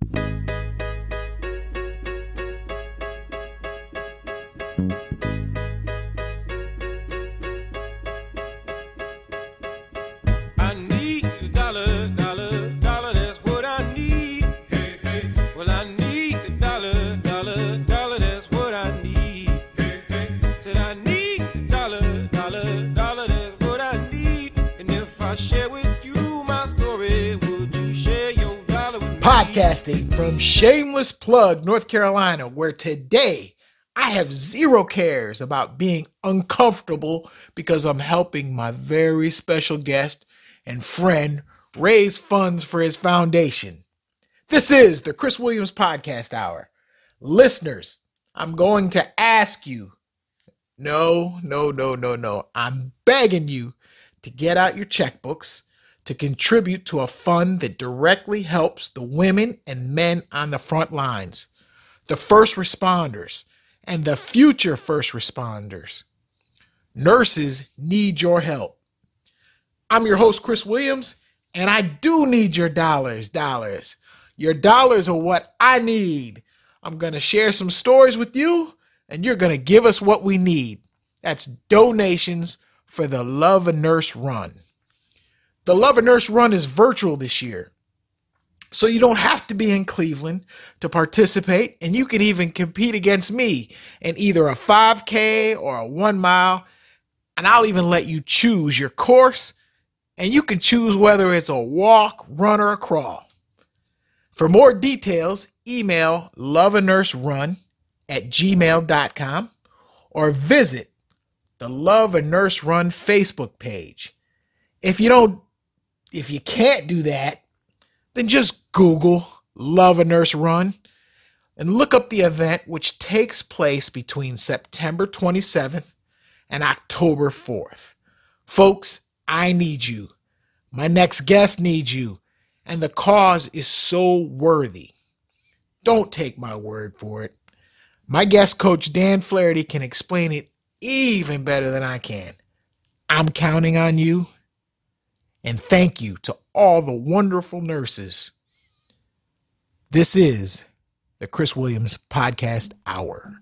I from Shameless Plug, North Carolina, where today I have zero cares about being uncomfortable because I'm helping my very special guest and friend raise funds for his foundation. This is the Chris Williams Podcast Hour. Listeners, I'm going to ask you no, no, no, no, no. I'm begging you to get out your checkbooks to contribute to a fund that directly helps the women and men on the front lines, the first responders, and the future first responders. Nurses need your help. I'm your host, Chris Williams, and I do need your dollars, dollars. Your dollars are what I need. I'm going to share some stories with you, and you're going to give us what we need. That's donations for the Love a Nurse Run. The Love a Nurse Run is virtual this year. So you don't have to be in Cleveland to participate, and you can even compete against me in either a 5K or a one mile. And I'll even let you choose your course, and you can choose whether it's a walk, run, or a crawl. For more details, email loveanurserun at gmail.com or visit the Love a Nurse Run Facebook page. If you don't, if you can't do that, then just Google Love a Nurse Run and look up the event which takes place between September 27th and October 4th. Folks, I need you. My next guest needs you. And the cause is so worthy. Don't take my word for it. My guest coach, Dan Flaherty, can explain it even better than I can. I'm counting on you. And thank you to all the wonderful nurses. This is the Chris Williams Podcast Hour.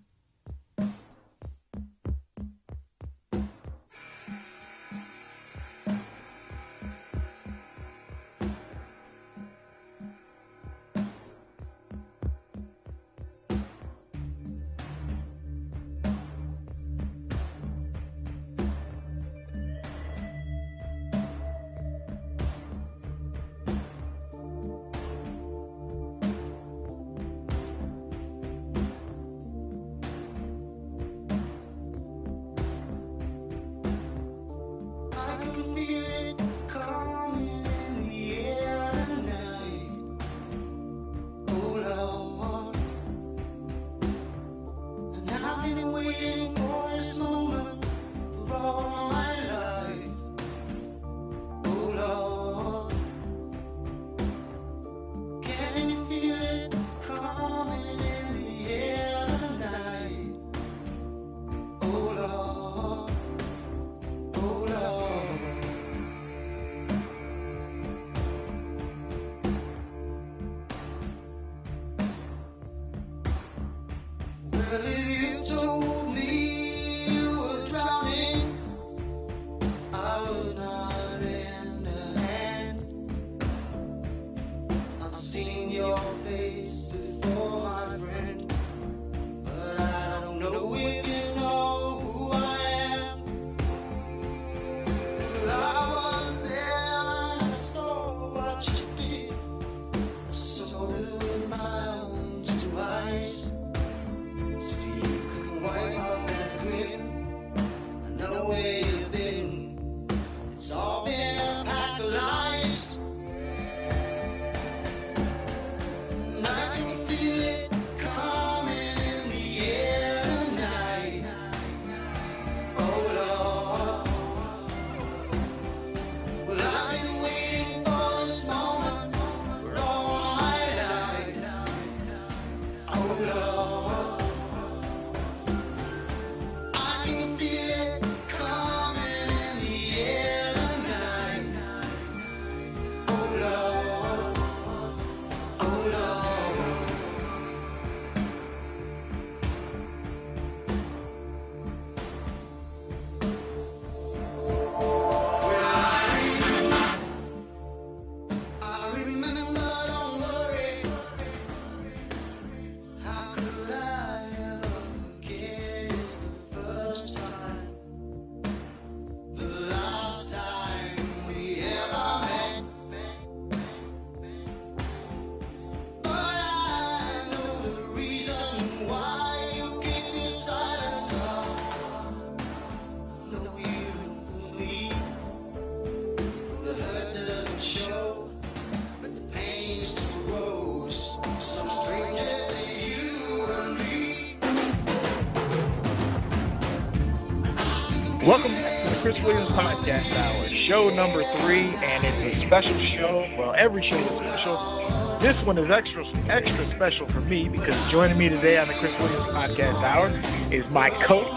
Show number three, and it's a special show. Well, every show is special. This one is extra extra special for me because joining me today on the Chris Williams Podcast Hour is my coach,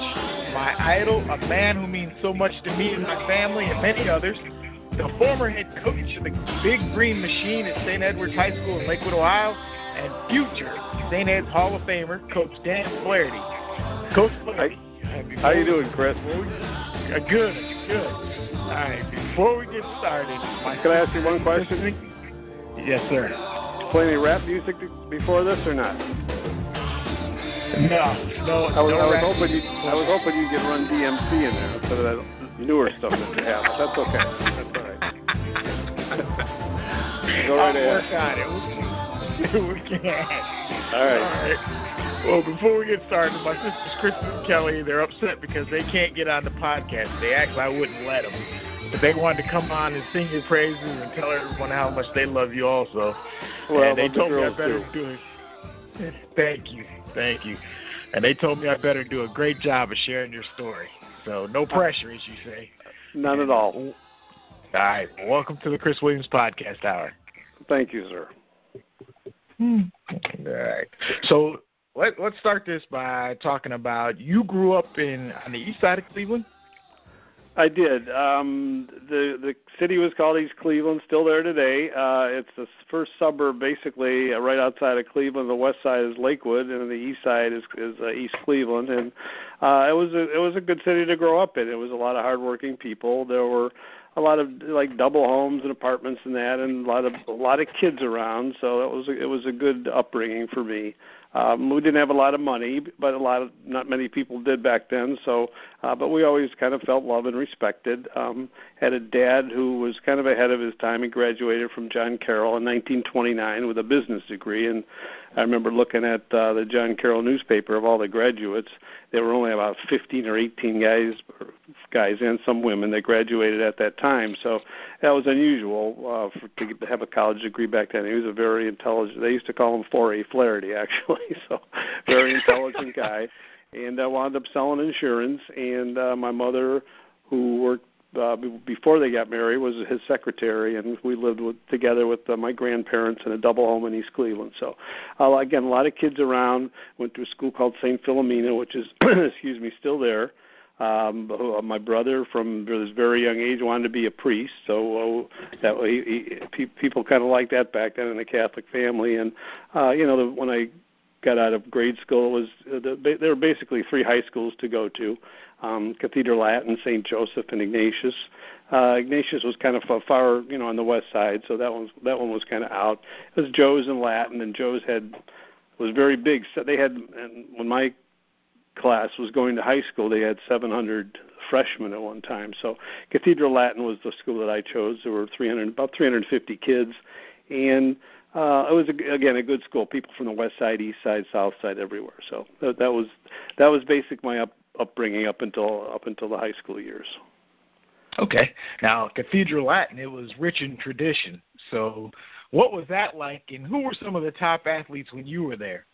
my idol, a man who means so much to me and my family and many others, the former head coach of the Big Green Machine at St. Edward's High School in Lakewood, Ohio, and future St. Ed's Hall of Famer, Coach Dan Flaherty. Coach Flaherty. How you doing, Chris? Uh, Good, good. All right, before we get started, my Can I ask you one question? Yes, sir. Play any rap music before this or not? No, no, I was, no I was hoping you I was hoping you could run DMC in there instead of that newer stuff that you have. But that's okay. That's all right. Go I'll right ahead. work on it. We can. All right. All right. Well, before we get started, my sisters Kristen and Kelly, they're upset because they can't get on the podcast. They actually, I wouldn't let them. But they wanted to come on and sing your praises and tell everyone how much they love you also. Well, and they love the told me I better too. do it. Thank you. Thank you. And they told me I better do a great job of sharing your story. So no pressure, as you say. None at all. All right. Welcome to the Chris Williams Podcast Hour. Thank you, sir. Hmm. All right. So let, let's start this by talking about you grew up in on the east side of Cleveland. I did. Um, the the city was called East Cleveland, still there today. Uh, it's the first suburb, basically, uh, right outside of Cleveland. The west side is Lakewood, and the east side is is uh, East Cleveland. And uh, it was a it was a good city to grow up in. It was a lot of hardworking people. There were a lot of like double homes and apartments and that, and a lot of a lot of kids around. So it was a, it was a good upbringing for me. Um, we didn't have a lot of money, but a lot of not many people did back then. So, uh, but we always kind of felt loved and respected. Um, had a dad who was kind of ahead of his time. He graduated from John Carroll in 1929 with a business degree, and I remember looking at uh, the John Carroll newspaper of all the graduates. There were only about 15 or 18 guys, guys and some women that graduated at that time. So that was unusual uh, for, to have a college degree back then. He was a very intelligent. They used to call him 4A Flaherty, actually. So very intelligent guy, and I wound up selling insurance. And uh, my mother, who worked uh, before they got married, was his secretary, and we lived with, together with uh, my grandparents in a double home in East Cleveland. So, uh, again, a lot of kids around. Went to a school called St. Philomena, which is, excuse me, still there. Um, uh, my brother, from this very young age, wanted to be a priest, so uh, that he, he, pe- people kind of liked that back then in a Catholic family. And uh, you know, the, when I got out of grade school, was uh, the, there were basically three high schools to go to um, Cathedral Latin, St. Joseph, and Ignatius. Uh, Ignatius was kind of far, you know, on the west side, so that one that one was kind of out. It was Joe's and Latin, and Joe's had was very big. So they had, and when my class was going to high school, they had 700 freshmen at one time. So Cathedral Latin was the school that I chose. There were 300, about 350 kids, and uh, it was a, again a good school. People from the west side, east side, south side, everywhere. So that, that was that was basic my up, upbringing up until up until the high school years. Okay. Now, Cathedral Latin, it was rich in tradition. So, what was that like, and who were some of the top athletes when you were there?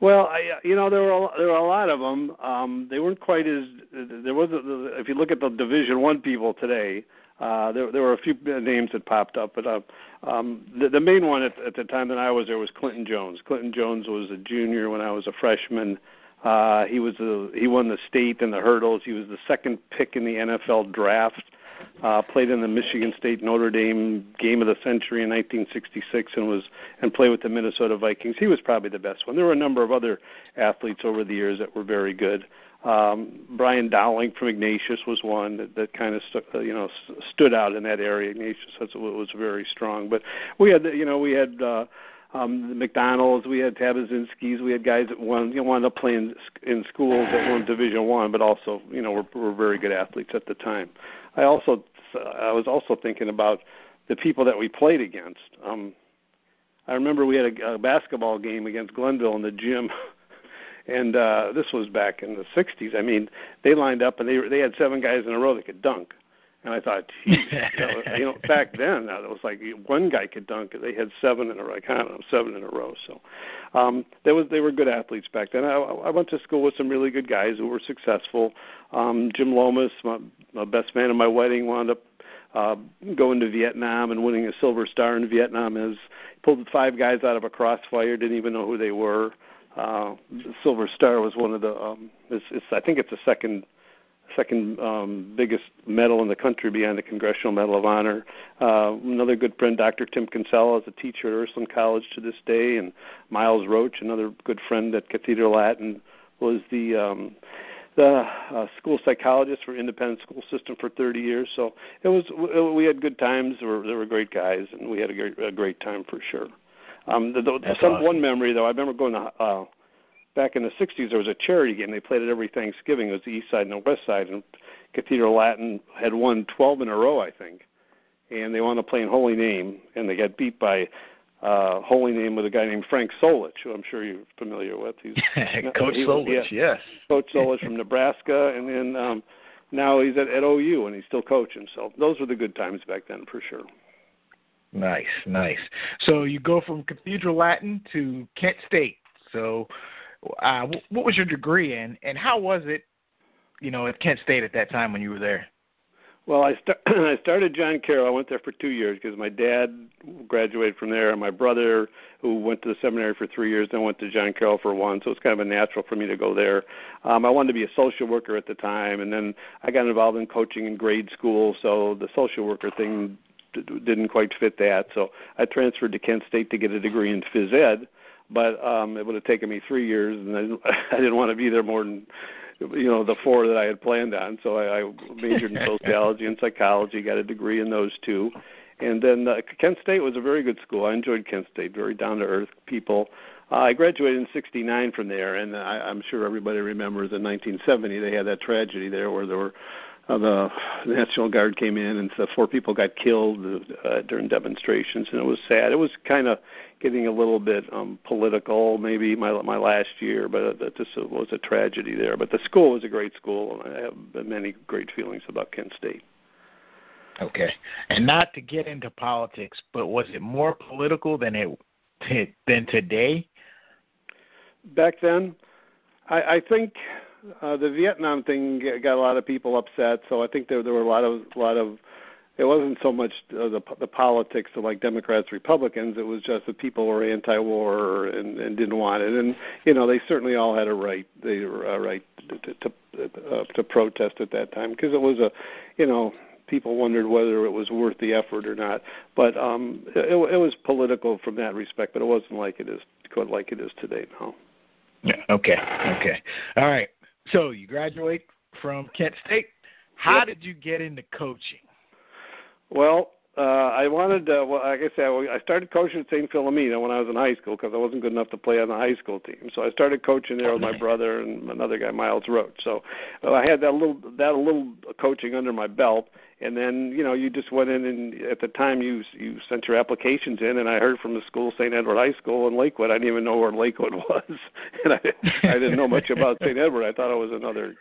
Well, I, you know, there were a, there were a lot of them. Um, they weren't quite as there wasn't. If you look at the Division One people today, uh, there there were a few names that popped up, but uh, um, the, the main one at, at the time that I was there was Clinton Jones. Clinton Jones was a junior when I was a freshman. Uh, he was a, he won the state in the hurdles. He was the second pick in the NFL draft. Uh, played in the Michigan State Notre Dame game of the century in 1966 and was and played with the Minnesota Vikings. He was probably the best one. There were a number of other athletes over the years that were very good. Um, Brian Dowling from Ignatius was one that, that kind of stu- uh, you know s- stood out in that area. Ignatius was, was very strong, but we had you know we had. Uh, um, the McDonald's, we had Tabazinskis, we had guys that won, you know, wound up playing in schools that won Division One, but also, you know, were, were very good athletes at the time. I also, I was also thinking about the people that we played against. Um, I remember we had a, a basketball game against Glenville in the gym, and uh, this was back in the '60s. I mean, they lined up and they they had seven guys in a row that could dunk, And I thought, geez, you know, you know, back then uh, it was like one guy could dunk. They had seven in a row. I don't know, seven in a row. So um, they was they were good athletes back then. I, I went to school with some really good guys who were successful. Um, Jim Lomas, my, my best man at my wedding, wound up uh, going to Vietnam and winning a Silver Star in Vietnam. As pulled five guys out of a crossfire, didn't even know who they were. Uh, Silver Star was one of the. Um, it's, it's I think it's the second second um, biggest medal in the country behind the Congressional Medal of Honor. Uh, another good friend, Dr. Tim Kinsella, is a teacher at Ursuline College to this day, and Miles Roach, another good friend at Cathedral Latin, was the um, the uh, school psychologist for independent school system for 30 years. So it was we had good times. There were, there were great guys, and we had a great, a great time for sure. Um, the, the, some awesome. one memory though, I remember going to uh, back in the 60s, there was a charity game. They played it every Thanksgiving. It was the East Side and the West Side, and Cathedral Latin had won 12 in a row, I think. And they wound up playing Holy Name, and they got beat by uh, Holy Name with a guy named Frank Solich, who I'm sure you're familiar with. He's Coach he- Solich, yeah. yes. Coach Solich from Nebraska, and then um, now he's at, at OU, and he's still coaching. So those were the good times back then, for sure. Nice, nice. So you go from Cathedral Latin to Kent State. So, uh, what was your degree in, and how was it, you know, at Kent State at that time when you were there? Well, I, st- I started John Carroll. I went there for two years because my dad graduated from there, and my brother, who went to the seminary for three years, then went to John Carroll for one. So it's kind of a natural for me to go there. Um, I wanted to be a social worker at the time, and then I got involved in coaching in grade school. So the social worker thing didn't quite fit that. So I transferred to Kent State to get a degree in phys ed, but um, it would have taken me three years, and I didn't, I didn't want to be there more than you know the four that I had planned on. So I, I majored in sociology and psychology, got a degree in those two, and then uh, Kent State was a very good school. I enjoyed Kent State, very down to earth people. Uh, I graduated in '69 from there, and I, I'm sure everybody remembers in 1970 they had that tragedy there where there were uh, the National Guard came in and so four people got killed uh, during demonstrations, and it was sad. It was kind of getting a little bit um, political, maybe my my last year, but that just was a tragedy there. But the school was a great school, and I have many great feelings about Kent State. Okay, and not to get into politics, but was it more political than it than today? Back then, I, I think uh, the Vietnam thing got a lot of people upset. So I think there there were a lot of a lot of it wasn't so much uh, the the politics of like Democrats Republicans. It was just that people were anti-war and, and didn't want it. And you know they certainly all had a right they a right to to, uh, to protest at that time because it was a you know people wondered whether it was worth the effort or not. But um, it, it was political from that respect, but it wasn't like it is quite like it is today now. Yeah. Okay. Okay. All right. So you graduate from Kent State. How Yep. did you get into coaching? Well, uh, I wanted, uh, well, like I said, I started coaching at St. Philomena when I was in high school because I wasn't good enough to play on the high school team. So I started coaching there with my brother and another guy, Miles Roach. So uh, I had that little that little coaching under my belt. And then you know you just went in and at the time you you sent your applications in and I heard from the school St. Edward High School in Lakewood. I didn't even know where Lakewood was, and I I didn't know much about St. Edward. I thought it was another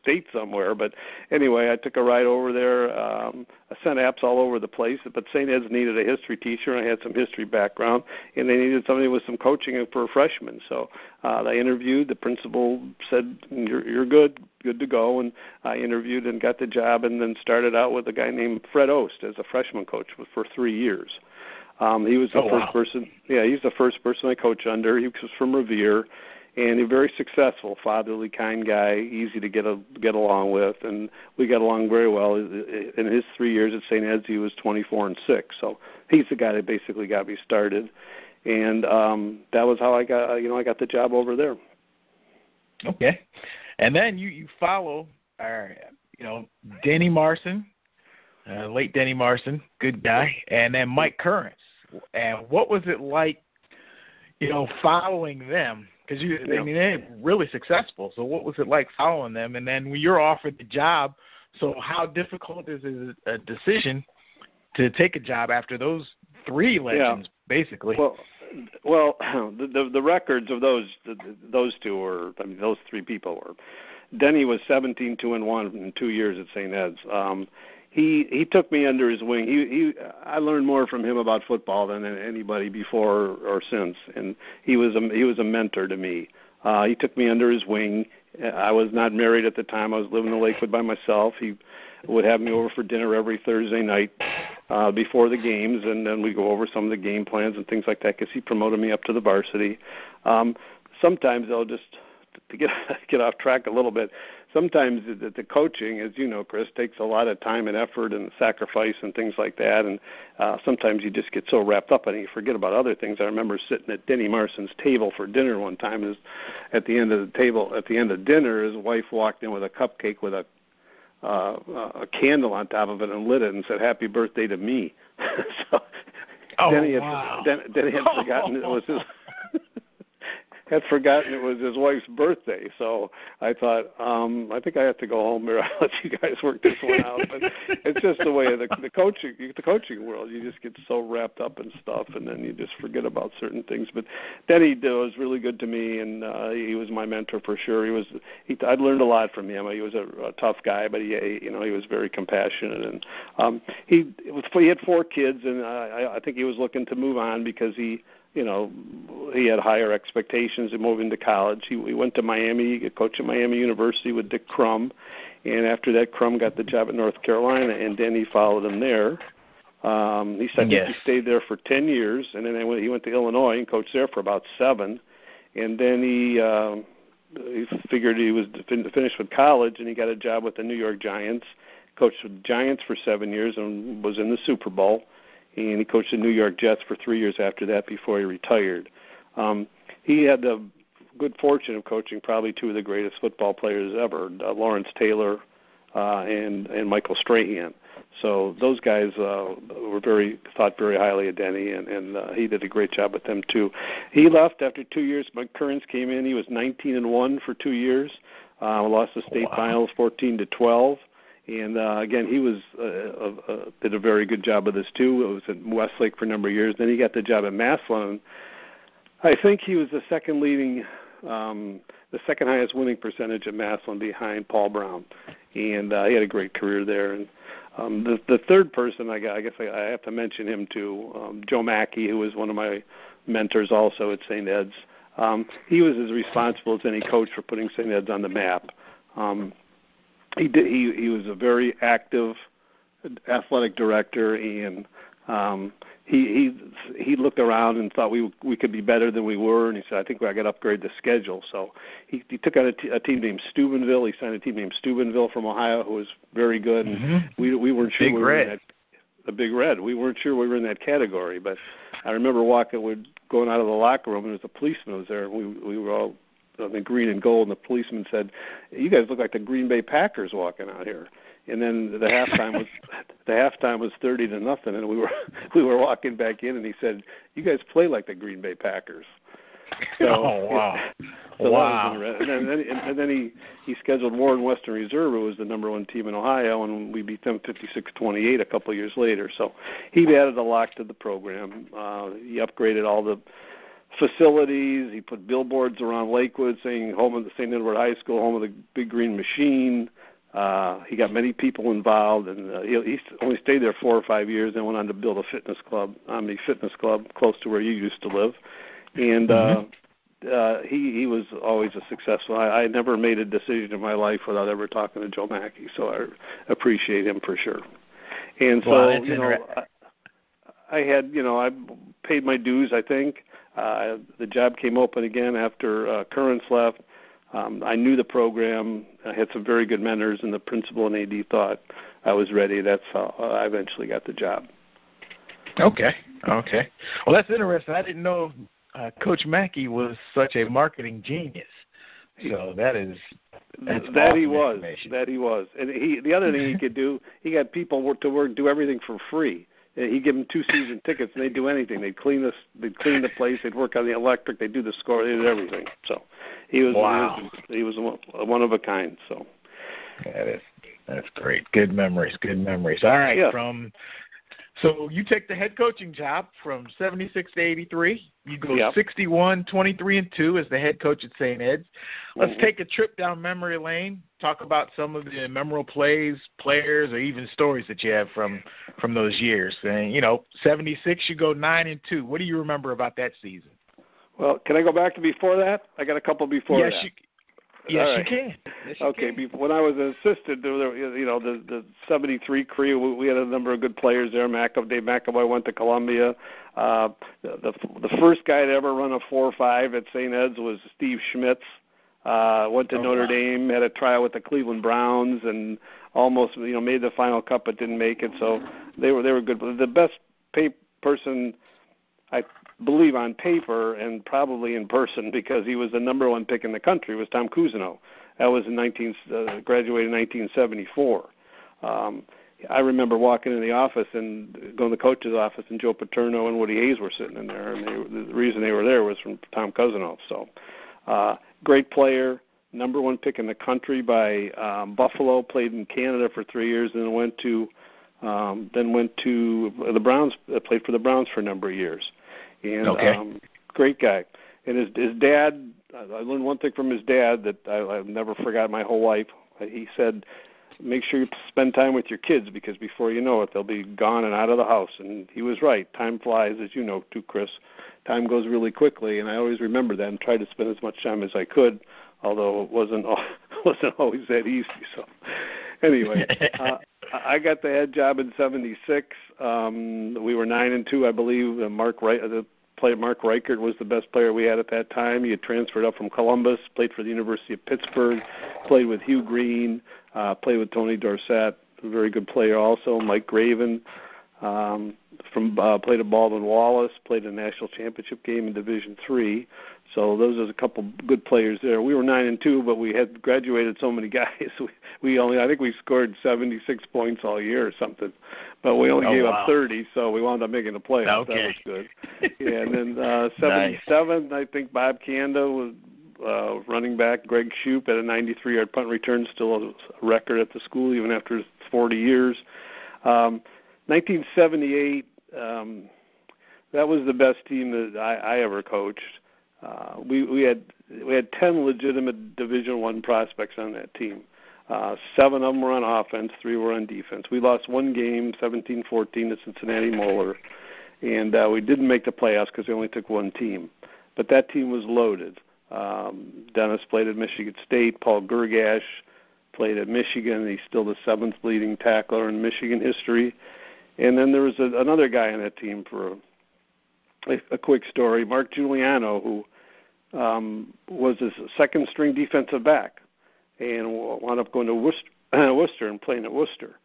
state somewhere. But anyway, I took a ride over there. Um, I sent apps all over the place, but St. Ed's needed a history teacher. and I had some history background, and they needed somebody with some coaching for freshmen. So uh, I interviewed. The principal said, "You're you're good, good to go." And I interviewed and got the job, and then started out with a guy named Fred Ost as a freshman coach for three years. Um, he was the Oh, first wow. person. Yeah, he's the first person I coached under. He was from Revere, and a very successful, fatherly, kind guy, easy to get a, get along with, and we got along very well. In his three years at St. Ed's, he was 24 and six, so he's the guy that basically got me started, and um, that was how I got you know I got the job over there. Okay. And then you you follow our you know Denny Marcin, uh, late Denny Marcin, good guy, and then Mike Currence. And what was it like, you know, following them? Because you, Yeah. I mean, they're really successful. So what was it like following them? And then when you're offered the job, so how difficult is it a decision to take a job after those three legends, basically? Well, well, the, the the records of those the, those two were I mean those three people were. Denny was 17 two and one in two years at St. Ed's. Um, he he took me under his wing. He he I learned more from him about football than anybody before or since, and he was a he was a mentor to me. Uh, he took me under his wing. I was not married at the time. I was living in Lakewood by myself. He would have me over for dinner every Thursday night uh, before the games, and then we go over some of the game plans and things like that because he promoted me up to the varsity. Um, sometimes I'll just to get get off track a little bit. Sometimes the, the coaching, as you know, Chris, takes a lot of time and effort and sacrifice and things like that. And uh, sometimes you just get so wrapped up in it you forget about other things. I remember sitting at Denny Marcin's table for dinner one time. Is at the end of the table, at the end of dinner, his wife walked in with a cupcake with a uh, a candle on top of it and lit it and said "Happy Birthday to me." so Oh, Denny had, wow. Den, Denny had forgotten it was his had forgotten it was his wife's birthday. So I thought, um, I think I have to go home here. I'll let you guys work this one out. But it's just the way of the, the coaching, the coaching world. You just get so wrapped up in stuff, and then you just forget about certain things. But Denny was really good to me, and uh, he was my mentor for sure. He was. He, I'd learned a lot from him. He was a, a tough guy, but he, you know, he was very compassionate, and um, he was. He had four kids, and I, I think he was looking to move on because he you know, he had higher expectations of moving to college. He, he went to Miami, he coached at Miami University with Dick Crum, and after that, Crum got the job at North Carolina, and then he followed him there. Um, he said Yes. he stayed there for ten years, and then went, he went to Illinois and coached there for about seven, and then he. Uh, he figured he was fin- finished with college, and he got a job with the New York Giants. Coached with the Giants for seven years and was in the Super Bowl and he coached the New York Jets for three years after that before he retired. Um, he had the good fortune of coaching probably two of the greatest football players ever, uh, Lawrence Taylor uh, and and Michael Strahan. So those guys uh, were very thought very highly of Denny, and, and uh, he did a great job with them too. He left after two years. Mike Currence came in. He was 19 and one for two years. Uh, lost the state Wow. finals 14 to 12. And uh, again, he was uh, uh, uh, did a very good job of this too. It was at Westlake for a number of years. Then he got the job at Massillon. I think he was the second leading, um, the second highest winning percentage at Massillon behind Paul Brown, and uh, he had a great career there. And um, the the third person I got, I guess I, I have to mention him too, um, Joe Mackey, who was one of my mentors also at St. Ed's. Um, he was as responsible as any coach for putting St. Ed's on the map. Um, he did. He he was a very active athletic director, and um, he he he looked around and thought we we could be better than we were, and he said, I think I got to upgrade the schedule. So he he took out a, t- a team named Steubenville. He signed a team named Steubenville from Ohio, who was very good. And Mhm. we we weren't sure Big we were in that the Big Red. We weren't sure we were in that category, but I remember walking, we're going out of the locker room, and there was a policeman was there, and we we were all in the green and gold, and the policeman said, "You guys look like the Green Bay Packers walking out here." And then the halftime was the halftime was thirty to nothing, and we were we were walking back in, and he said, "You guys play like the Green Bay Packers." So, oh wow, so wow. That was interesting. and then, and then he he scheduled Warren Western Reserve, who was the number one team in Ohio, and we beat them 56-28 a couple of years later. So he added a lot to the program. Uh, he upgraded all the facilities. He put billboards around Lakewood saying "Home of the St. Edward High School, home of the Big Green Machine." Uh, he got many people involved, and uh, he, he only stayed there four or five years. Then went on to build a fitness club, Omni Fitness Club, close to where you used to live. And uh, uh, he he was always a successful. I, I never made a decision in my life without ever talking to Joe Mackey, so I appreciate him for sure. And so Well, you know, I, I had you know I paid my dues. I think uh, the job came open again after uh, Currence left. Um, I knew the program. I had some very good mentors, and the principal and AD thought I was ready. That's how I eventually got the job. Okay, okay. Well, that's interesting. I didn't know uh, Coach Mackey was such a marketing genius. So that is that's that he was. That he was. And he the other thing he could do, he got people work to work do everything for free. He'd give them two season tickets, and they'd do anything. They'd clean the they'd clean the place. They'd work on the electric. They'd do the score. They did everything. So he was Wow. he was, he was a one of a kind. So That is that's great. Good memories. Good memories. All right, Yeah. from So you take the head coaching job from 76 to 83. You go Yep. 61, 23 and 2 as the head coach at St. Ed's. Let's Mhm. take a trip down memory lane. Talk about some of the memorable plays, players, or even stories that you have from from those years. And you know, 76 you go 9 and 2. What do you remember about that season? Well, can I go back to before that? I got a couple before yes, that. you Yes, you can. Yes, you Okay, can. when I was an assistant, there were, you know, the the '73 crew. we- had a number of good players there. McAvoy, Dave McAvoy went to Columbia. Uh, the, the the first guy to ever run a four five at St. Ed's was Steve Schmitz. Uh, went to Oh, Notre wow. Dame, had a trial with the Cleveland Browns, and almost you know made the final cup but didn't make it. So they were they were good. But the best pay person, I believe on paper and probably in person because he was the number one pick in the country was Tom Cousineau. That was in 19 uh, graduated in 1974. Um, I remember walking in the office and going to the coach's office, and Joe Paterno and Woody Hayes were sitting in there, and they, the reason they were there was from Tom Cousineau. So, uh, great player, number one pick in the country by um, Buffalo. Played in Canada for three years, and then went to um, then went to the Browns. Uh, played for the Browns for a number of years, and Okay. um, great guy. And his his dad, I learned one thing from his dad that I, I've never forgot my whole life. He said, "Make sure you spend time with your kids because before you know it, they'll be gone and out of the house." And he was right. Time flies, as you know, too, Chris. Time goes really quickly, and I always remember that and tried to spend as much time as I could, although it wasn't wasn't always that easy. So, anyway, uh, I got the head job in '76. Um, we were nine and two, I believe. Uh, Mark Wright, the player Mark Reichert was the best player we had at that time. He had transferred up from Columbus, played for the University of Pittsburgh, played with Hugh Green, uh, played with Tony Dorsett, a very good player also. Mike Graven, um, from uh, played at Baldwin Wallace, played a national championship game in Division Three. So those are a couple good players there. We were nine and two, but we had graduated so many guys. We, we only I think we scored seventy six points all year or something, but we only Oh, gave wow. up thirty, so we wound up making the playoffs. Okay. That was good. Yeah, and then uh, seventy seven, I think Bob Canda was uh, running back. Greg Shoup at a ninety three yard punt return, still a record at the school even after forty years. Um, 1978, um, that was the best team that I, I ever coached. Uh, we we had we had 10 legitimate Division One prospects on that team. Uh, seven of them were on offense, three were on defense. We lost one game, 17-14 to Cincinnati Moeller, and uh, we didn't make the playoffs because they only took one team. But that team was loaded. Um, Dennis played at Michigan State. Paul Girgash played at Michigan. He's still the seventh leading tackler in Michigan history. And then there was a, another guy on that team for a, a quick story, Mark Giuliano, who um, was his second string defensive back and wound up going to Wooster, Wooster and playing at Wooster.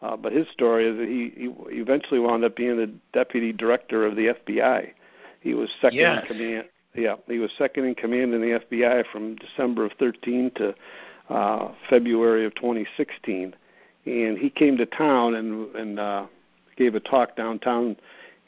Uh, but his story is that he, he eventually wound up being the deputy director of the FBI. He was second Yes. in command. Yeah, he was second in command in the FBI from December of 13 to uh, February of 2016, and he came to town and and uh, gave a talk downtown,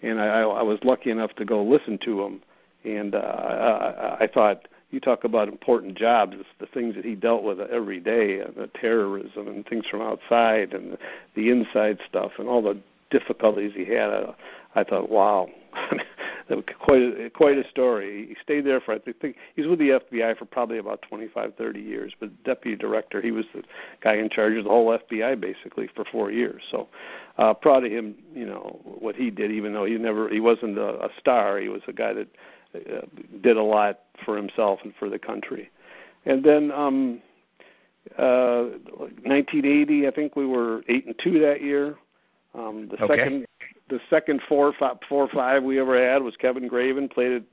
and I, I I was lucky enough to go listen to him, and uh, I, I thought you talk about important jobs, it's the things that he dealt with every day, and the terrorism and things from outside, and the, inside stuff, and all the difficulties he had. I, I thought, wow, quite a, quite a story. He stayed there for I think he was with the FBI for probably about 25, 30 years. But deputy director, he was the guy in charge of the whole FBI basically for four years. So uh, proud of him, you know what he did. Even though he never he wasn't a, a star, he was a guy that uh, did a lot for himself and for the country. And then um, uh, 1980, I think we were eight and two that year. Um, the Okay. second the second four five, four five we ever had was Kevin Graven played an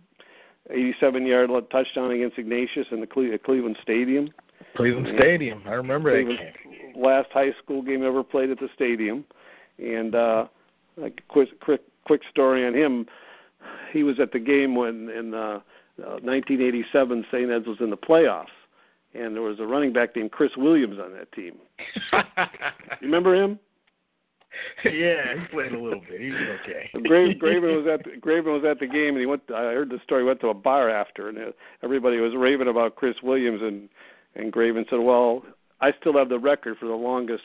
87 yard touchdown against Ignatius in the Cle- at Cleveland Stadium. Cleveland Stadium. I remember that Cleveland, game. last high school game ever played at the stadium. And uh, a quick, quick quick story on him. He was at the game when in uh, uh, 1987 St. Ed's was in the playoffs, and there was a running back named Chris Williams on that team. You remember him? yeah, he played a little bit. He was okay. Gra- Graven was at the, Graven was at the game, and he went. I heard the story. Went to a bar after, and uh, everybody was raving about Chris Williams, and and Graven said, "Well, I still have the record for the longest,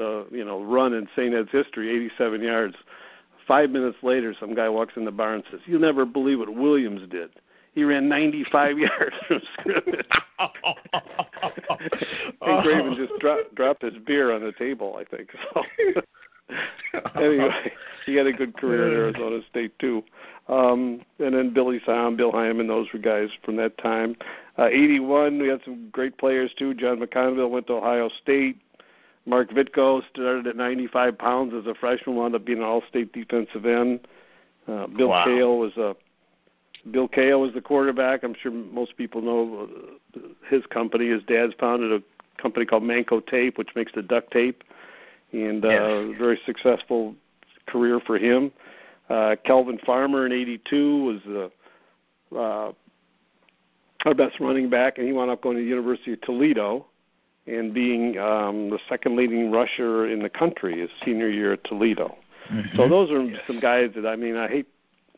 uh, you know, run in St. Ed's history, 87 yards five minutes later, some guy walks in the bar and says, "You'll never believe what Williams did. He ran 95 yards from scrimmage." and Graven just dropped dropped his beer on the table. I think so. anyway, he had a good career at Arizona State too. Um, and then Billy Sam, Bill Hyman, those were guys from that time. Uh, 81, we had some great players too. John McConville went to Ohio State. Mark Vitko started at 95 pounds as a freshman, wound up being an All-State defensive end. Uh, Bill Wow. Kale was a Bill Kale was the quarterback. I'm sure most people know uh, his company. His dad's founded a company called Manco Tape, which makes the duct tape, and uh, Yes. very successful career for him. Uh, Kelvin Farmer in '82 was uh, uh, our best running back, and he wound up going to the University of Toledo and being um, the second leading rusher in the country his senior year at Toledo. So those are some guys that I mean I hate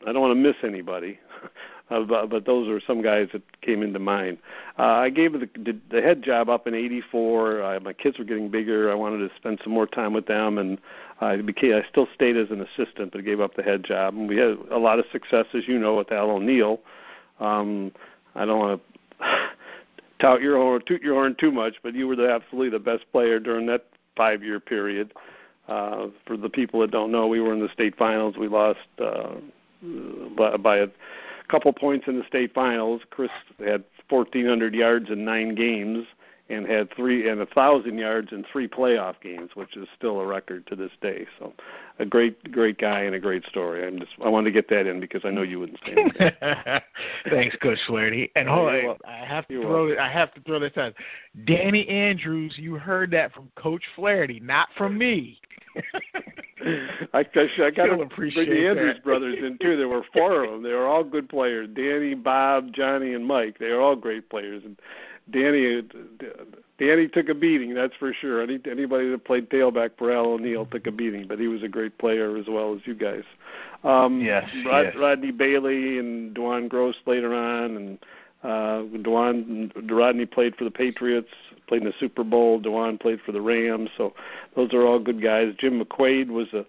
I don't want to miss anybody, uh, but, but those are some guys that came into mind. Uh, I gave the, the, the head job up in '84. Uh, my kids were getting bigger. I wanted to spend some more time with them, and I became I still stayed as an assistant, but I gave up the head job. And we had a lot of success, as you know, with Al O'Neill. Um, I don't want to tout your horn, toot your horn too much, but you were the, absolutely the best player during that five-year period. Uh, for the people that don't know, we were in the state finals. We lost uh, by, a couple points in the state finals. Chris had 1,400 yards in nine games and had three and a thousand yards in three playoff games, which is still a record to this day. So, a great, great guy and a great story. I'm just I wanted to get that in because I know you wouldn't say. Thanks, Coach Flaherty. And hold on. I have to You're throw it. I have to throw this out. Danny Andrews, you heard that from Coach Flaherty, not from me. I, I, I got to appreciate bring the Andrews that. brothers in too. There were four of them. They were all good players. Danny, Bob, Johnny, and Mike. They were all great players. And Danny, Danny took a beating. That's for sure. Any anybody that played tailback for Al O'Neill took a beating, but he was a great player as well as you guys. Um, Yes, Rod, yes. Rodney Bailey and Dewan Gross later on, and uh, Dewan Rodney played for the Patriots, played in the Super Bowl. Dewan played for the Rams. So those are all good guys. Jim McQuaid was a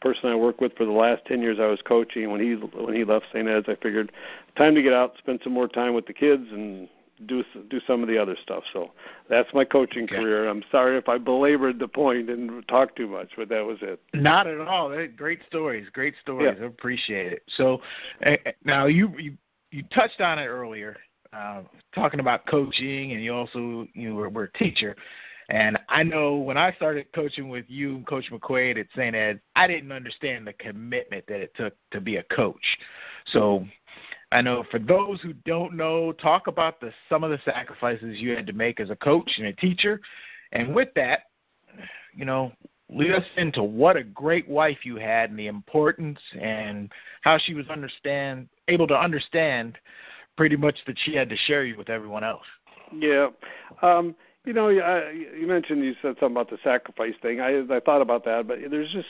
person I worked with for the last ten years I was coaching. When he when he left St. Ed's, I figured time to get out, spend some more time with the kids, and do do some of the other stuff. So that's my coaching Okay. career. I'm sorry if I belabored the point and talked too much, but that was it. Not at all. Great stories. Great stories. Yeah. I appreciate it. So uh, now you you you touched on it earlier, uh, talking about coaching, and you also you were, were a teacher. And I know when I started coaching with you and Coach McQuaid at St. Ed, I didn't understand the commitment that it took to be a coach. So I know for those who don't know, talk about the some of the sacrifices you had to make as a coach and a teacher. And with that, you know, lead us into what a great wife you had and the importance and how she was understand able to understand pretty much that she had to share you with everyone else. Yeah. Um, you know, I, you mentioned you said something about the sacrifice thing. I I thought about that, but there's just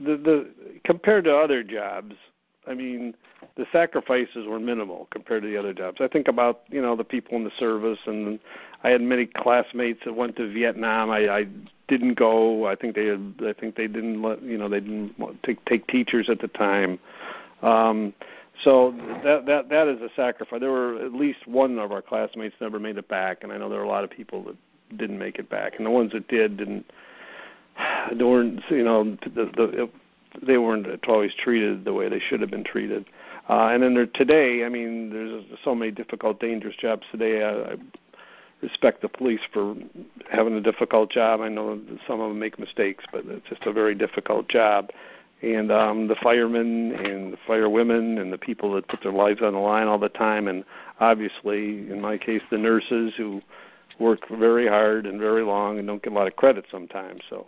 the the compared to other jobs. I mean, the sacrifices were minimal compared to the other jobs. I think about you know the people in the service, and I had many classmates that went to Vietnam. I, I didn't go. I think they had, I think they didn't let you know they didn't take take teachers at the time. Um, so that that that is a sacrifice. There were at least one of our classmates never made it back, and I know there were a lot of people that didn't make it back, and the ones that did didn't. They weren't, you know, the, the, they weren't always treated the way they should have been treated. Uh, and then there, today, I mean, there's so many difficult, dangerous jobs today. I, I respect the police for having a difficult job. I know some of them make mistakes, but it's just a very difficult job and um, the firemen and the firewomen and the people that put their lives on the line all the time, and obviously, in my case, the nurses who work very hard and very long and don't get a lot of credit sometimes. So.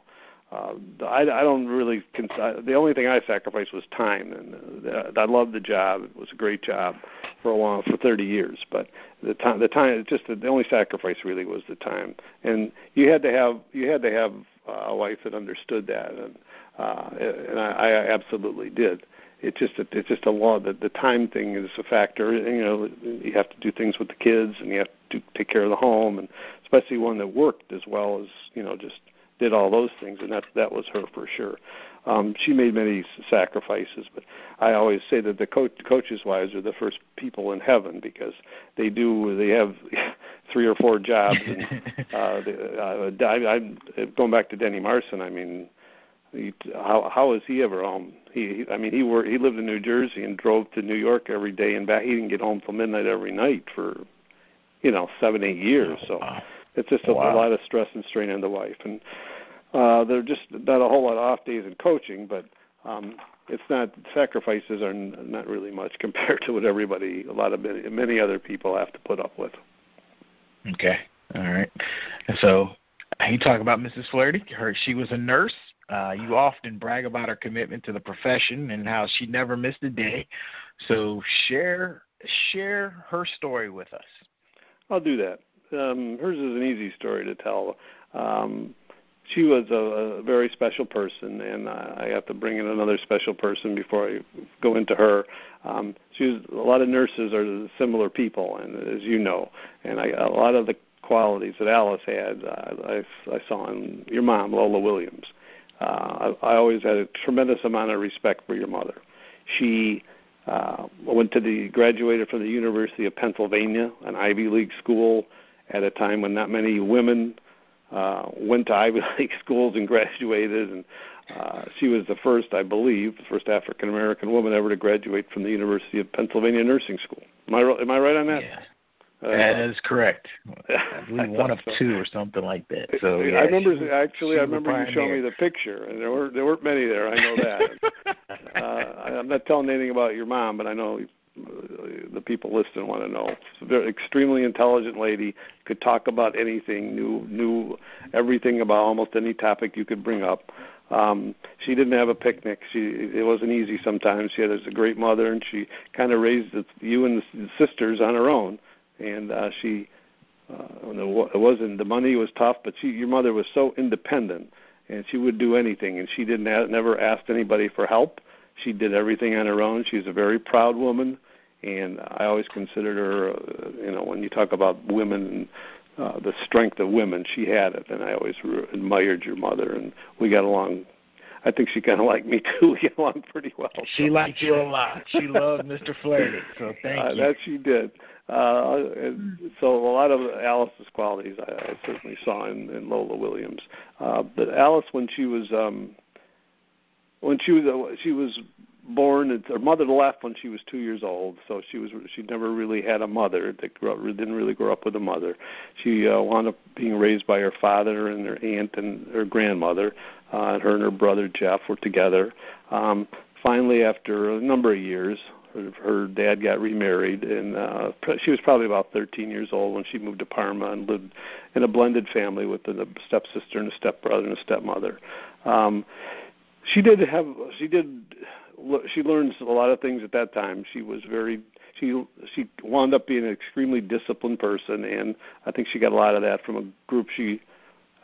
Uh, I, I don't really. Cons- the only thing I sacrificed was time, and uh, I loved the job. It was a great job for a while, for 30 years. But the time, the time, just the, the only sacrifice really was the time. And you had to have, you had to have uh, a wife that understood that, and uh, and I, I absolutely did. It's just a, it's just a law that the time thing is a factor. You know, you have to do things with the kids, and you have to take care of the home, and especially one that worked as well as you know just did all those things, and that that was her for sure. Um, she made many s- sacrifices, but I always say that the coach, coaches' wives are the first people in heaven because they do they have three or four jobs. And uh, the, uh, I, I'm going back to Denny Marcin. I mean, he, how how was he ever home? He, he I mean, he worked. He lived in New Jersey and drove to New York every day and back. He didn't get home till midnight every night for, you know, seven eight years. So Wow. It's just a, Wow. a lot of stress and strain on the wife, and uh, there are just not a whole lot of off days in coaching, but um, it's not sacrifices are n- not really much compared to what everybody, a lot of many, many other people have to put up with. Okay. All right. And so you talk about Mrs. Flaherty. Her she was a nurse. Uh, you often brag about her commitment to the profession and how she never missed a day. So share share her story with us. I'll do that. Um, hers is an easy story to tell. Um, she was a, a very special person, and uh, I have to bring in another special person before I go into her. Um, she was a lot of nurses are similar people, and as you know, and I, a lot of the qualities that Alice had, uh, I, I saw in your mom, Lola Williams. Uh, I, I always had a tremendous amount of respect for your mother. She uh, went to the graduated from the University of Pennsylvania, an Ivy League school, at a time when not many women uh, went to Ivy League schools and graduated. And uh, she was the first, I believe, the first African American woman ever to graduate from the University of Pennsylvania Nursing School. Am I am I right on that? Yeah. Uh, That is correct. I believe one of so. two or something like that. So yeah, I remember she actually. she I remember you showing me the picture, and there were there weren't many there. I know that. uh, I- I'm not telling anything about your mom, but I know the people listening want to know. Very extremely intelligent lady. Could talk about anything. Knew knew everything about almost any topic you could bring up. Um, she didn't have a picnic. She it wasn't easy sometimes. She had a great mother, and she kind of raised the, you and the sisters on her own. And uh, she uh, it wa- it wasn't the money was tough, but she your mother was so independent, and she would do anything, and she didn't never asked anybody for help. She did everything on her own. She's a very proud woman, and I always considered her. Uh, you know, when you talk about women and uh, the strength of women, she had it, and I always re- admired your mother, and we got along. I think she kind of liked me too. We got along pretty well. She liked you a lot. She loved Mr. Flaherty. So thank uh, you. That she did. Uh, and so a lot of Alice's qualities I, I certainly saw in, in Lola Williams. Uh, but Alice, when she was um, when she was uh, she was born, her mother left when she was two years old. So she was she never really had a mother. That grew up, didn't really grow up with a mother. She uh, wound up being raised by her father and her aunt and her grandmother. Uh, and her and her brother Jeff were together. Um, finally, after a number of years, her, her dad got remarried, and uh, she was probably about 13 years old when she moved to Parma and lived in a blended family with a stepsister and a stepbrother and a stepmother. Um, she did have she did she learns a lot of things at that time. She was very she she wound up being an extremely disciplined person, and I think she got a lot of that from a group she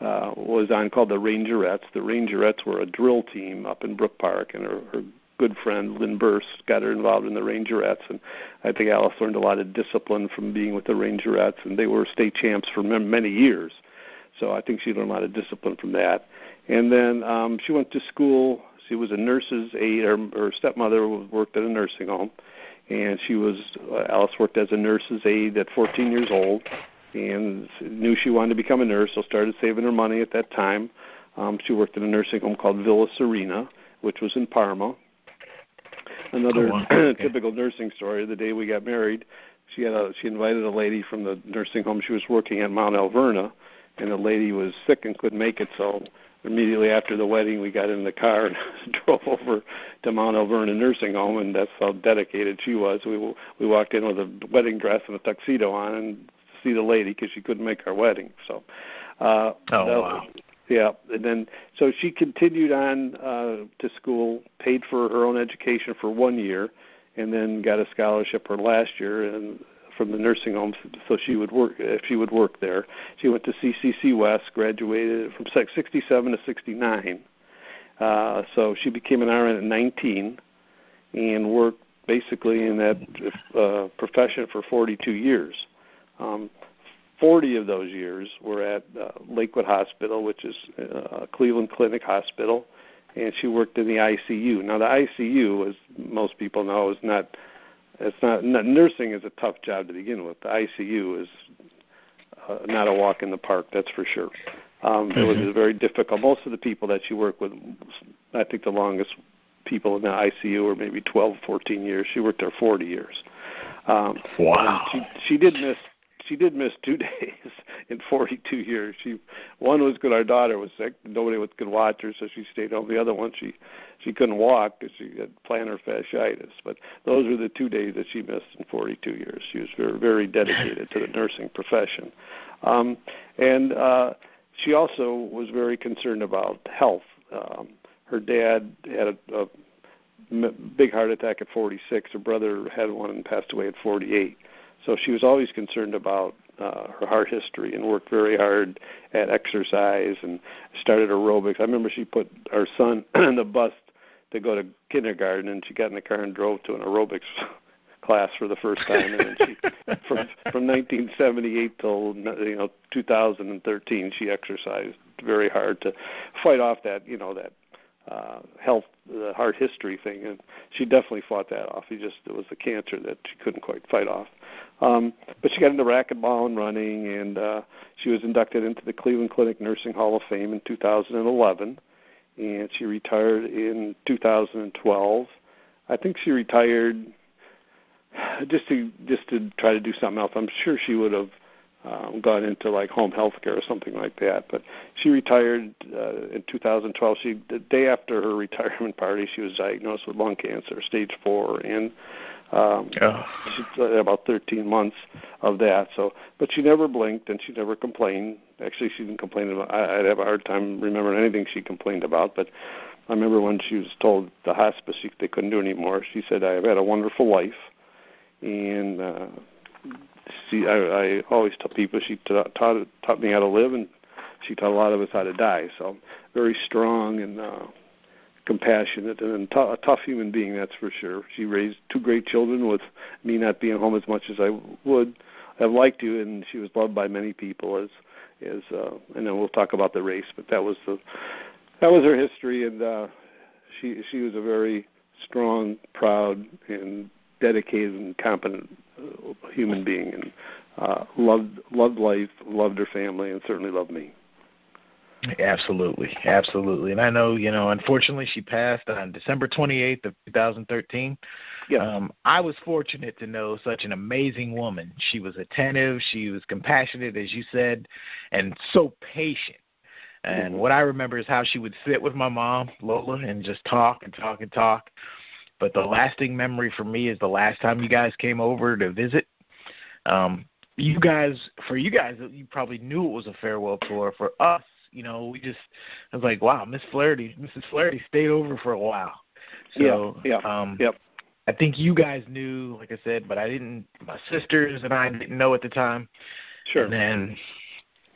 uh, was on called the Rangerettes. The Rangerettes were a drill team up in Brook Park, and her, her good friend Lynn Burse got her involved in the Rangerettes, and I think Alice learned a lot of discipline from being with the Rangerettes, and they were state champs for many years. So I think she learned a lot of discipline from that. And then um, she went to school. She was a nurse's aide. Her, her stepmother worked at a nursing home, and she was uh, Alice worked as a nurse's aide at 14 years old, and knew she wanted to become a nurse. So started saving her money at that time. Um, she worked in a nursing home called Villa Serena, which was in Parma. Another Oh, wow. Okay. typical nursing story. The day we got married, she had a she invited a lady from the nursing home she was working at Mount Alverna, and the lady was sick and couldn't make it. So immediately after the wedding, we got in the car and drove over to Mount Alverna nursing home, and that's how dedicated she was. We we walked in with a wedding dress and a tuxedo on, and to see the lady because she couldn't make our wedding. So. Uh, Oh, that wow. yeah, and then so she continued on uh, to school, paid for her own education for one year, and then got a scholarship her last year and from the nursing home, so she would work if she would work there. She went to CCC West, graduated from 67 to 69. Uh, so she became an RN at 19 and worked basically in that uh, profession for 42 years. Um, 40 of those years were at uh, Lakewood Hospital, which is uh, Cleveland Clinic hospital, and she worked in the ICU. Now the ICU, as most people know, is not it's not, not nursing is a tough job to begin with. The ICU is uh, not a walk in the park, that's for sure. Um, It was very difficult. Most of the people that she worked with, I think the longest people in the ICU were maybe 12, 14 years. She worked there 40 years. Um, Wow. She she did miss she did miss two days in 42 years. She one was because our daughter was sick, nobody was could watch her, so she stayed home. The other one she she couldn't walk because she had plantar fasciitis. But those were the two days that she missed in 42 years. She was very very dedicated to the nursing profession, um, and uh, she also was very concerned about health. Um, her dad had a, a big heart attack at 46. Her brother had one and passed away at 48. So she was always concerned about uh, her heart history and worked very hard at exercise and started aerobics. I remember she put our son in the bus to go to kindergarten, and she got in the car and drove to an aerobics class for the first time. And then she, from from 1978 till you know 2013, she exercised very hard to fight off that you know that uh, health, the heart history thing, and she definitely fought that off. He just it was the cancer that she couldn't quite fight off. Um, but she got into racquetball and running, and uh, she was inducted into the Cleveland Clinic Nursing Hall of Fame in 2011, and she retired in 2012. I think she retired just to just to try to do something else. I'm sure she would have um, gone into like home health care or something like that. But she retired uh, in 2012. She the day after her retirement party, she was diagnosed with lung cancer, stage four, and um, Oh. she had about 13 months of that. So, but she never blinked and she never complained. Actually, she didn't complain about. I, I'd have a hard time remembering anything she complained about. But I remember when she was told the hospice she, they couldn't do anymore. She said, "I have had a wonderful life." and uh, she I, I always tell people she taught taught taught me how to live, and she taught a lot of us how to die. So very strong and uh, compassionate, and t- a tough human being, that's for sure. She raised two great children with me not being home as much as I would have liked to, and she was loved by many people as as uh, and then we'll talk about the race, but that was the that was her history, and uh, she she was a very strong, proud, and dedicated and competent uh, human being, and uh, loved loved life, loved her family, and certainly loved me. Absolutely, absolutely. And I know, you know, unfortunately she passed on December 28th of 2013. Yeah. Um, I was fortunate to know such an amazing woman. She was attentive, she was compassionate, as you said, and so patient. And what I remember is how she would sit with my mom, Lola, and just talk and talk and talk. But the lasting memory for me is the last time you guys came over to visit. Um, you guys, for you guys, you probably knew it was a farewell tour. For us, you know, we just, I was like, wow, Miss Flaherty, Mrs. Flaherty stayed over for a while. So, Yeah, yeah, um, yep. I think you guys knew, like I said, but I didn't. My sisters and I didn't know at the time. Sure. And then,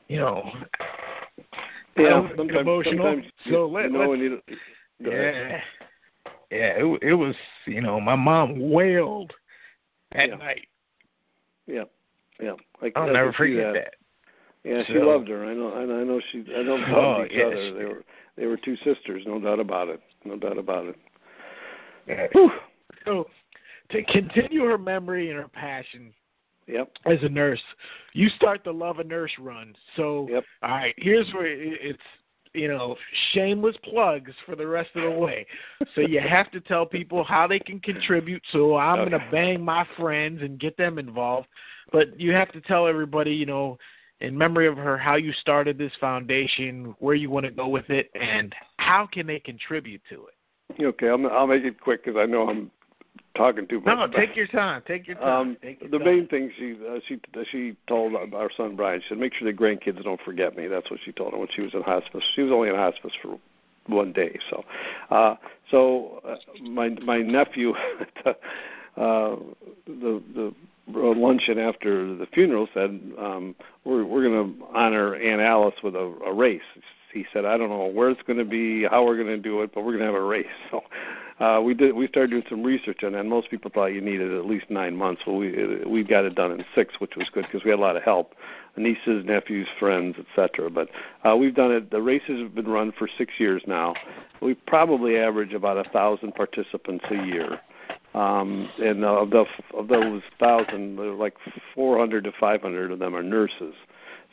you know, yeah. Sometimes, emotional. sometimes so let, know you. Go ahead. yeah, yeah. It it was you know my mom wailed at Yeah. night. Yeah. Yeah. I, I'll I never forget that. that. Yeah, she So- loved her. I know. I know- I know she. I know they Oh, each yes. other. They were. They were two sisters. No doubt about it. No doubt about it. Yeah. Whew. So to continue her memory and her passion Yep. as a nurse, you start the Love a Nurse run. So Yep. all right, here's where it's you know shameless plugs for the rest of the way. So you have to tell people how they can contribute. So I'm Okay. gonna bang my friends and get them involved, but you have to tell everybody you know in memory of her how you started this foundation, where you want to go with it, and how can they contribute to it. Okay. I'll, I'll make it quick because I know I'm talking too much. No, take your time. Take your time. Um, take your the time. main thing she uh, she she told our son Bryan, she said, "Make sure the grandkids don't forget me." That's what she told him when she was in hospice. She was only in hospice for one day, so uh, so uh, my my nephew, uh, the the luncheon after the funeral said, um, "We're we're going to honor Aunt Alice with a, a race." He said, "I don't know where it's going to be, how we're going to do it, but we're going to have a race." So uh, we did we started doing some research on that. Most people thought you needed at least nine months. Well, we we got it done in six, which was good because we had a lot of help, nieces, nephews, friends, etc. But uh, we've done it. The races have been run for six years now. We probably average about a thousand participants a year. Um, and of, the, of those thousand, like 400 to 500 of them are nurses.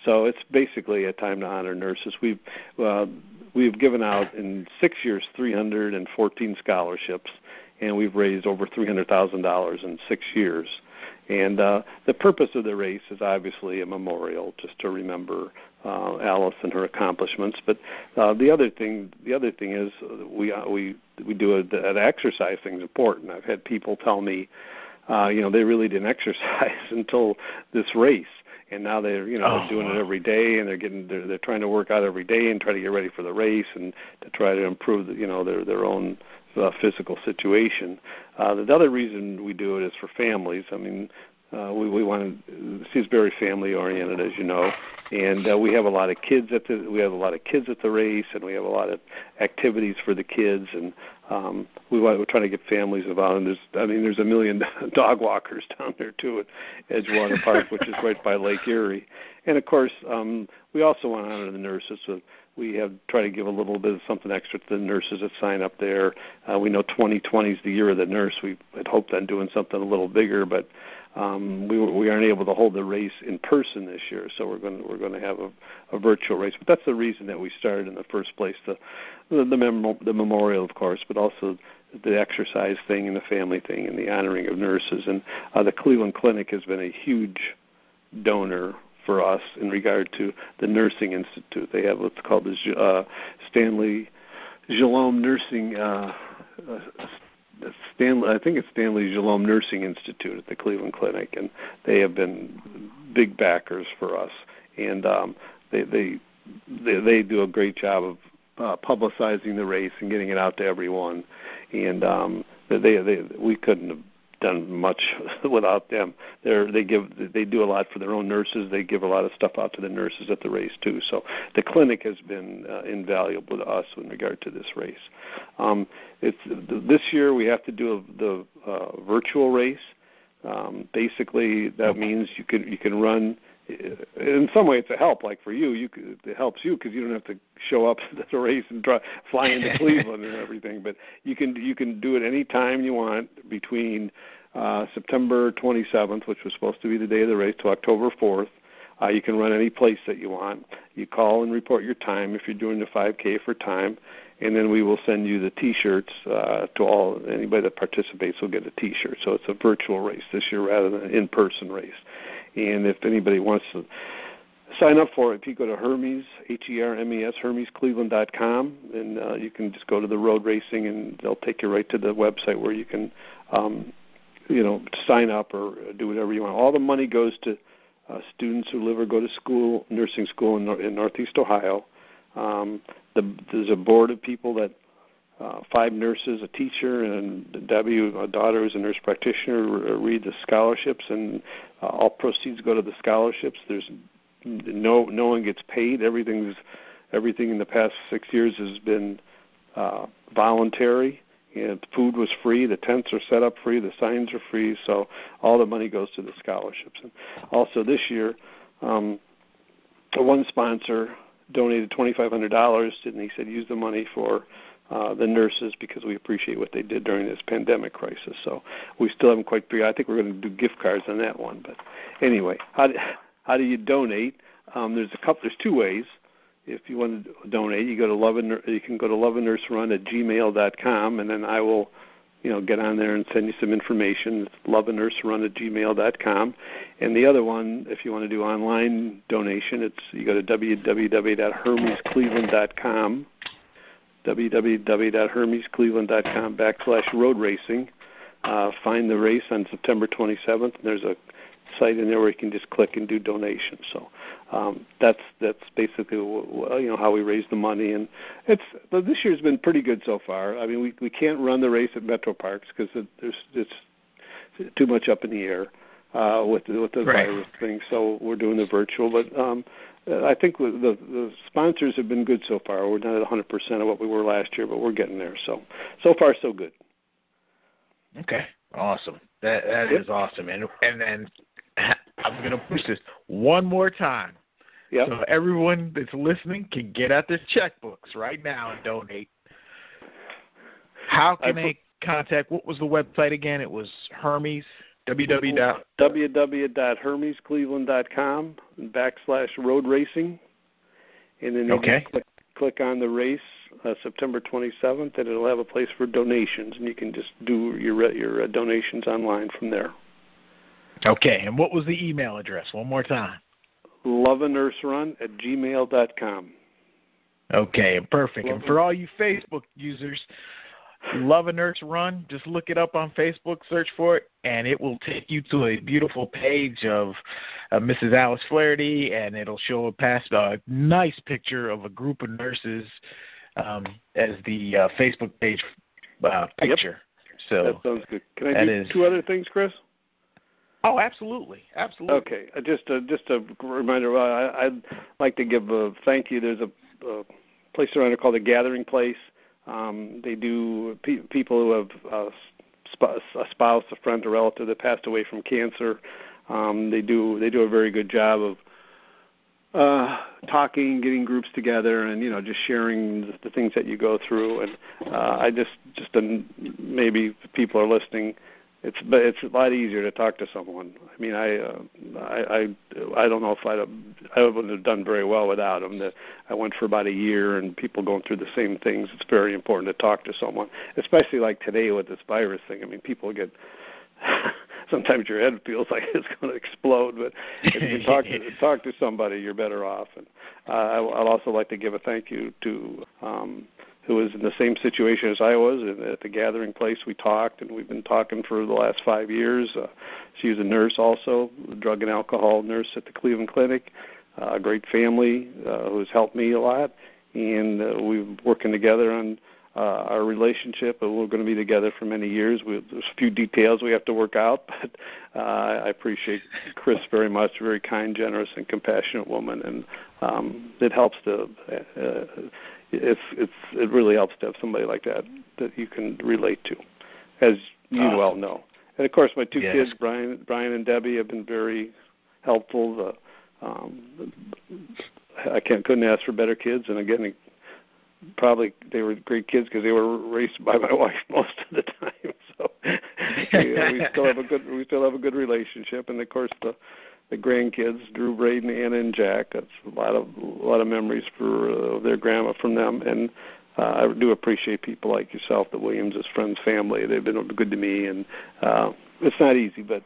So it's basically a time to honor nurses. We've uh, we've given out in six years 314 scholarships, and we've raised over $300,000 in six years. And uh, the purpose of the race is obviously a memorial, just to remember uh, Alice and her accomplishments. But uh, the other thing, the other thing is we uh, we we do a, that exercise thing is important. I've had people tell me, uh, you know, they really didn't exercise until this race, and now they're you know Oh, they're doing wow. it every day, and they're getting they're, they're trying to work out every day and try to get ready for the race and to try to improve the, you know their their own uh, physical situation. Uh, the other reason we do it is for families. I mean, uh, we we want to. Is very family oriented, as you know, and uh, we have a lot of kids at the we have a lot of kids at the race, and we have a lot of activities for the kids, and um, we want we're trying to get families involved. And there's I mean there's a million dog walkers down there too at Edgewater Park, which is right by Lake Erie, and of course um, we also want to honor the nurses. So we have try to give a little bit of something extra to the nurses that sign up there. Uh, we know 2020 is the year of the nurse. We had hoped on doing something a little bigger, but um, we we aren't able to hold the race in person this year, so we're going to, we're going to have a, a virtual race. But that's the reason that we started in the first place the the, the, mem- the memorial, of course, but also the exercise thing and the family thing and the honoring of nurses. And uh, the Cleveland Clinic has been a huge donor for us in regard to the Nursing Institute. They have what's called the uh, Stanley Shalom Nursing. Uh, uh, Stanley, I think it's Stanley Shalom Nursing Institute at the Cleveland Clinic, and they have been big backers for us. And um, they, they they they do a great job of uh, publicizing the race and getting it out to everyone. And um, they they we couldn't have done much without them. They're they give they do a lot for their own nurses. They give a lot of stuff out to the nurses at the race too. So the clinic has been uh, invaluable to us in regard to this race. Um, it's this year we have to do the uh, virtual race. Um, basically, that means you can you can run. In some way, it's a help. Like for you, you it helps you because you don't have to show up to the race and try, fly into Cleveland and everything. But you can you can do it any time you want between uh, September 27th, which was supposed to be the day of the race, to October 4th. Uh, you can run any place that you want. You call and report your time if you're doing the 5K for time, and then we will send you the T-shirts uh, to all anybody that participates will get a T-shirt. So it's a virtual race this year rather than an in-person race. And if anybody wants to sign up for it, if you go to Hermes, H-E-R-M-E-S, HermesCleveland.com, and uh, you can just go to the road racing, and they'll take you right to the website where you can, um, you know, sign up or do whatever you want. All the money goes to uh, students who live or go to school, nursing school in, Nor- in Northeast Ohio. Um, the, there's a board of people that uh, five nurses, a teacher, and Debbie, a daughter who's a nurse practitioner, read the scholarships, and uh, all proceeds go to the scholarships. There's no no one gets paid. Everything's everything in the past six years has been uh, voluntary. Food was free. The tents are set up free. The signs are free. So all the money goes to the scholarships. And also this year, um, one sponsor donated twenty five hundred dollars, and he said use the money for uh, the nurses because we appreciate what they did during this pandemic crisis. So we still haven't quite figured. I think we're going to do gift cards on that one. But anyway, how do, how do you donate? Um, there's a couple. There's two ways. If you want to donate, you go to love and, you can go to love and nurse run at gmail.com, and then I will, you know, get on there and send you some information. It's love and nurse run at gmail.com. And the other one, if you want to do online donation, it's you go to www.hermescleveland.com www.hermescleveland.com backslash road racing. Uh, find the race on September 27th. And there's a site in there where you can just click and do donations. So um, that's that's basically w- w- you know how we raise the money, and it's but this year's been pretty good so far. I mean, we we can't run the race at Metro Parks because it, there's it's too much up in the air uh, with the, with the Right. virus thing. So we're doing the virtual, but um, Uh, I think the, the sponsors have been good so far. We're not at 100% of what we were last year, but we're getting there. So so far so good. Okay, awesome. That that Yep. is awesome. And and then I'm gonna push this one more time. Yep. So everyone that's listening can get out their checkbooks right now and donate. How can put- they contact? What was the website again? It was Hermes. www.hermescleveland.com backslash road racing, and then you Okay. click, click on the race uh, September 27th, and it'll have a place for donations, and you can just do your your uh, donations online from there. Okay, and what was the email address? One more time. Loveanurserun at gmail.com. Okay, perfect. And for all you Facebook users, Love a Nurse Run, just look it up on Facebook, search for it, and it will take you to a beautiful page of uh, Mrs. Alice Flaherty, and it'll show a past a nice picture of a group of nurses um, as the uh, Facebook page uh, Yep. picture. So, that sounds good. Can I do is- two other things, Chris? oh, absolutely, absolutely. Okay, uh, just a, just a reminder. Uh, I, I'd like to give a thank you. There's a, a place around here called the Gathering Place. Um, they do pe- people who have uh, sp- a spouse, a friend, a relative that passed away from cancer. Um, they do they do a very good job of uh, talking, getting groups together, and you know just sharing the, the things that you go through. And uh, I just just um, maybe people are listening it's but it's a lot easier to talk to someone. I mean, I uh, I I I don't know if I'd have, I wouldn't have done very well without them. That I went for about a year, and people going through the same things. It's very important to talk to someone, especially like today with this virus thing. I mean, people get. Sometimes your head feels like it's going to explode, but if you can talk to talk to somebody, you're better off. And uh, I, I'd also like to give a thank you to um, who was in the same situation as I was and at the gathering place. We talked, and we've been talking for the last five years. Uh, she was a nurse, also a drug and alcohol nurse at the Cleveland Clinic. Uh, a great family uh, who's helped me a lot, and uh, we're working together on uh, our relationship. And we're going to be together for many years. We, there's a few details we have to work out, but uh, I appreciate Chris very much. Very kind, generous, and compassionate woman, and um, it helps to. Uh, it's it's it really helps to have somebody like that that you can relate to, as you Awesome. well know. And of course, my two Yes. kids, Bryan Bryan and Debbie, have been very helpful. The, um, I can't couldn't ask for better kids, and again, probably they were great kids because they were raised by my wife most of the time. So we, uh, we still have a good we still have a good relationship, and of course the the grandkids, Drew, Braden, Anna, and Jack. That's a lot of a lot of memories for uh, their grandma from them, and uh, I do appreciate people like yourself, the Williams, friends, family. They've been good to me, and uh, it's not easy, but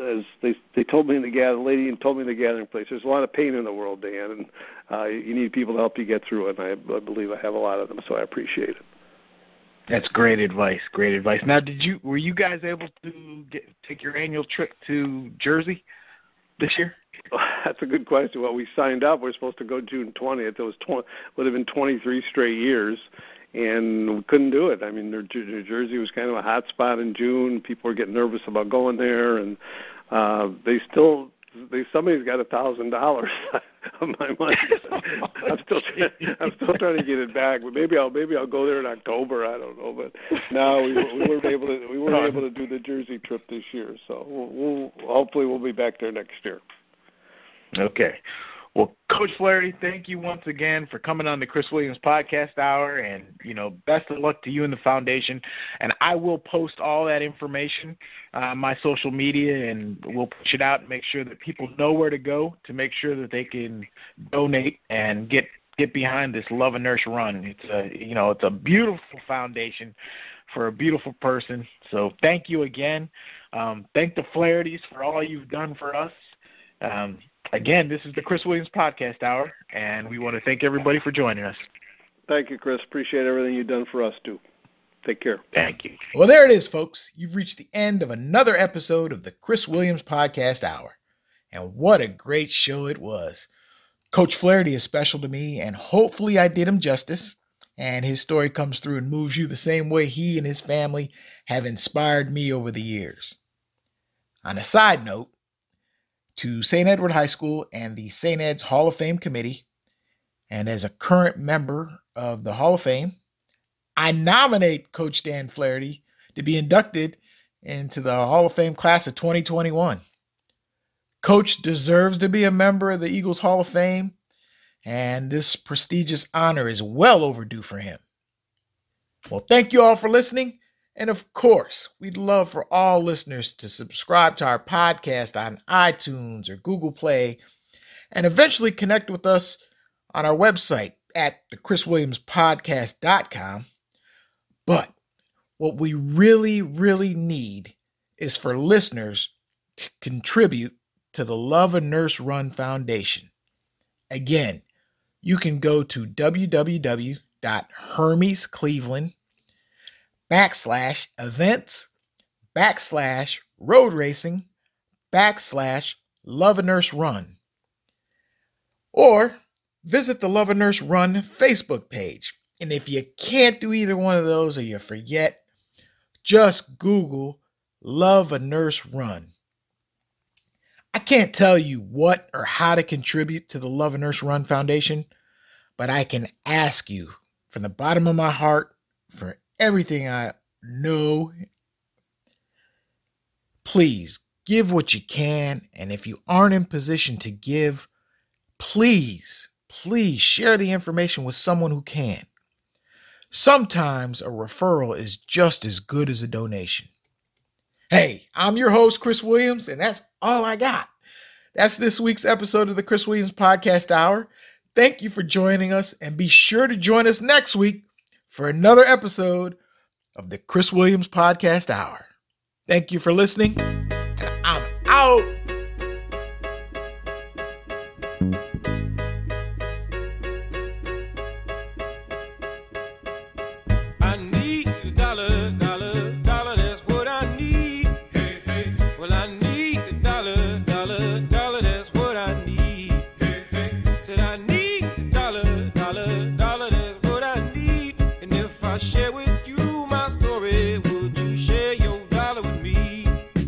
as they they told me in the gather lady and told me in the gathering place, there's a lot of pain in the world, Dan, and uh, you need people to help you get through it. And I, I believe I have a lot of them, so I appreciate it. That's great advice. Great advice. Now, did you were you guys able to get, take your annual trip to Jersey this year? That's a good question. Well, we signed up. We're supposed to go June 20th. It was 20, would have been 23 straight years, and we couldn't do it. I mean, New New Jersey was kind of a hot spot in June. People were getting nervous about going there, and uh, they still. They somebody's got a thousand dollars of my money. I'm still trying, I'm still trying to get it back, but maybe I'll maybe I'll go there in October. I don't know, but no, we, we weren't able to we weren't able to do the Jersey trip this year. So we'll, we'll hopefully we'll be back there next year. Okay. Well, Coach Flaherty, thank you once again for coming on the Chris Williams Podcast Hour, and you know, best of luck to you and the foundation. And I will post all that information on my social media, and we'll push it out and make sure that people know where to go to make sure that they can donate and get get behind this Love and Nurse Run. It's a you know, it's a beautiful foundation for a beautiful person. So thank you again. Um, thank the Flahertys for all you've done for us. Um, again, this is the Chris Williams Podcast Hour, and we want to thank everybody for joining us. Thank you, Chris. Appreciate everything you've done for us too. Take care. Thank you. Well, there it is, folks. You've reached the end of another episode of the Chris Williams Podcast Hour. And what a great show it was. Coach Flaherty is special to me, and hopefully I did him justice. And his story comes through and moves you the same way he and his family have inspired me over the years. On a side note, to St. Edward High School and the St. Ed's Hall of Fame Committee, and as a current member of the Hall of Fame, I nominate Coach Dan Flaherty to be inducted into the Hall of Fame class of 2021. Coach deserves to be a member of the Eagles Hall of Fame, and this prestigious honor is well overdue for him. Well, thank you all for listening. And of course, we'd love for all listeners to subscribe to our podcast on iTunes or Google Play and eventually connect with us on our website at thechriswilliamspodcast.com. But what we really, really need is for listeners to contribute to the Love a Nurse Run Foundation. Again, you can go to www.hermescleveland backslash events backslash road racing backslash love a nurse run. Or visit the love a nurse run facebook page. And if you can't do either one of those or you forget just google love a nurse run. I can't tell you what or how to contribute to the love a nurse run foundation but i can ask you from the bottom of my heart for everything I know. Please give what you can. And if you aren't in position to give, please, please share the information with someone who can. Sometimes a referral is just as good as a donation. Hey, I'm your host, Chris Williams, and that's all I got. That's this week's episode of the Chris Williams Podcast Hour. Thank you for joining us, and be sure to join us next week for another episode of the Chris Williams Podcast Hour. Thank you for listening, and I'm out.